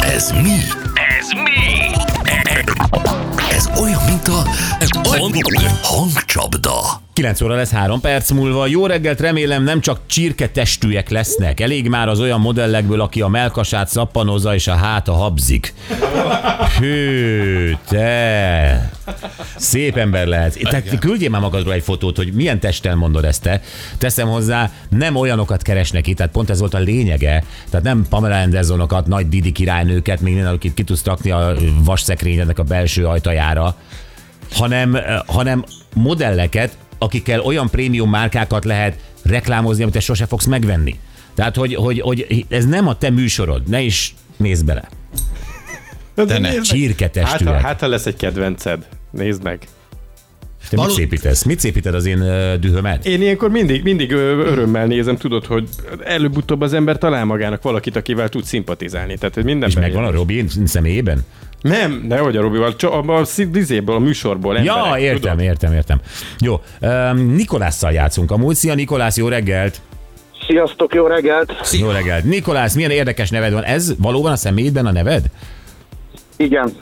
Ez mi? Ez mi? Ez olyan, mint a hangcsapda. 9 óra lesz 3 perc múlva. Jó reggelt, remélem nem csak csirke testűek lesznek. Elég már az olyan modellekből, aki a melkasát szappanozza és a háta habzik. Hű, te. Szép ember lehet. Te küldjél már magadról egy fotót, hogy milyen testtel mondod ezt te. Teszem hozzá, nem olyanokat keresnek itt, tehát pont ez volt a lényege. Tehát nem Pamela Andersonokat, nagy Didi királynőket, még minden, akit ki tudsz rakni a vasszekrényednek a belső ajtajára, hanem, eh, hanem modelleket, akikkel olyan prémium márkákat lehet reklámozni, amit te sose fogsz megvenni. Tehát, hogy, hogy, hogy ez nem a te műsorod, ne is nézd bele. De ne. Csirke Hát, ha, hát, ha lesz egy kedvenced, nézd meg. Te mit Való- szépítesz? Mit szépíted az én dühömet? Én ilyenkor mindig, mindig örömmel nézem, tudod, hogy előbb-utóbb az ember talál magának valakit, akivel tud szimpatizálni. Tehát, hogy minden És megvan a Robi személyében? Nem, nehogy a Robival, csak a, a, a, a műsorból emberek, Ja, értem, tudod? értem, értem. Jó, um, Nikolásszal játszunk amúgy. Szia Nikolász, jó reggelt! Sziasztok, jó reggelt! Jó reggelt. Nikolász, milyen érdekes neved van? Ez valóban a személyedben a neved? Igen,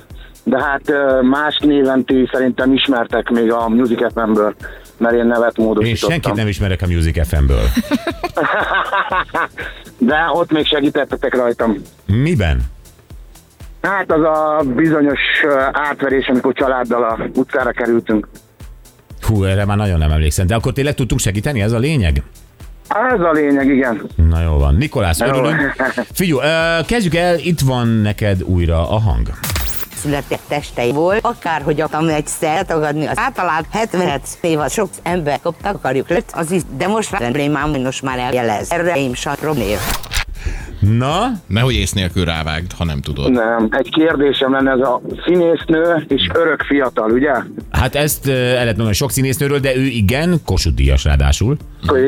de hát más néven ti szerintem ismertek még a Music FM-ből, mert én nevet Én módosítottam. senkit nem ismerek a Music FM-ből. De ott még segítettetek rajtam. Miben? Hát az a bizonyos átverés, amikor családdal a utcára kerültünk. Hú, erre már nagyon nem emlékszem. De akkor tényleg tudtunk segíteni? Ez a lényeg? Ez a lényeg, igen. Na jó van. Nikolász, örülünk. Figyú, kezdjük el, itt van neked újra a hang. Született testei volt, akárhogy akartam egyszer tagadni az általát 70 év sok ember koptak akarjuk lett, az is, de most már problémám most már eljelez. Erre én sem probléma. Na, Nehogy ész nélkül rávágd, ha nem tudod. Nem, egy kérdésem lenne, ez a színésznő és örök fiatal, ugye? hát ezt el lehet mondani sok színésznőről, de ő igen, Kossuth Díjas ráadásul.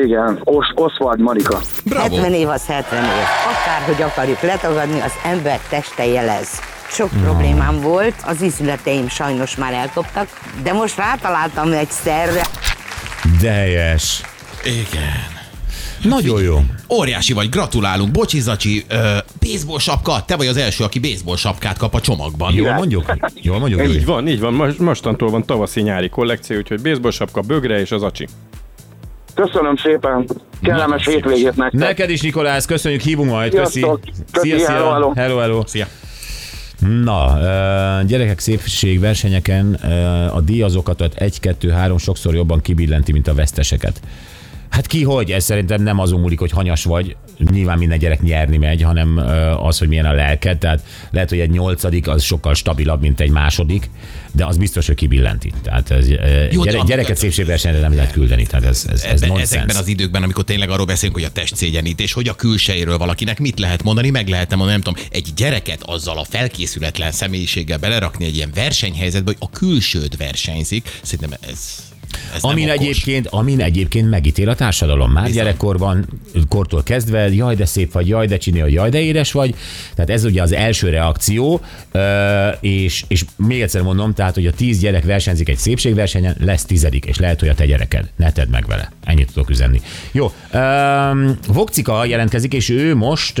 Igen, Os- Oswald Marika. Bravo. 70 év az 70 év. Akárhogy akarjuk letagadni, az ember teste jelez. Sok problémám volt, az ízleteim sajnos már elkoptak, de most rátaláltam egyszerre. De helyes. Igen. Nagyon jó. Óriási vagy, gratulálunk. Bocsi, Zacsi, ö, baseball sapka, te vagy az első, aki baseball sapkát kap a csomagban. Jól mondjuk? Jól mondjuk? Így van, így van. Most, mostantól van tavaszi-nyári kollekció, úgyhogy baseball sapka, bögre és az acsi. Köszönöm szépen, kellemes hétvégét nektek. Neked is, Nikolász, köszönjük, hívunk majd. Köszi. Sziasztok. Köszi, Szia, szia. hello, hello. hello, hello. Szia. Na, gyerekek szépségversenyeken a díjazokat 1, 2, 3 sokszor jobban kibillenti, mint a veszteseket. Hát ki hogy? Ez szerintem nem azon múlik, hogy hanyas vagy. Nyilván minden gyerek nyerni megy, hanem az, hogy milyen a lelked. Tehát lehet, hogy egy nyolcadik az sokkal stabilabb, mint egy második, de az biztos, hogy kibillenti. Tehát ez, Jó, gyere, a- gyereket szépségversenyre nem lehet küldeni. Tehát ez, ez, ez Ebbe, nonsens. ezekben az időkben, amikor tényleg arról beszélünk, hogy a testszégyenítés, hogy a külsejéről valakinek mit lehet mondani, meg lehetne mondani, nem tudom, egy gyereket azzal a felkészületlen személyiséggel belerakni egy ilyen versenyhelyzetbe, hogy a külsőd versenyzik. Szerintem ez, ez Amin egyébként, amin egyébként megítél a társadalom. Már Bizony. gyerekkorban, kortól kezdve, jaj, de szép vagy, jaj, de csiné, jaj, de édes vagy. Tehát ez ugye az első reakció, és, és még egyszer mondom, tehát, hogy a tíz gyerek versenyzik egy szépségversenyen, lesz tizedik, és lehet, hogy a te gyereked. Ne tedd meg vele. Ennyit tudok üzenni. Jó, Vokcika jelentkezik, és ő most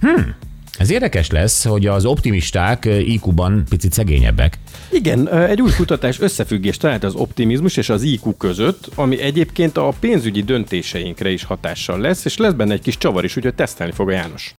hmm, ez érdekes lesz, hogy az optimisták IQ-ban picit szegényebbek. Igen, egy új kutatás összefüggést talált az optimizmus és az IQ között, ami egyébként a pénzügyi döntéseinkre is hatással lesz, és lesz benne egy kis csavar is, úgyhogy tesztelni fog a János.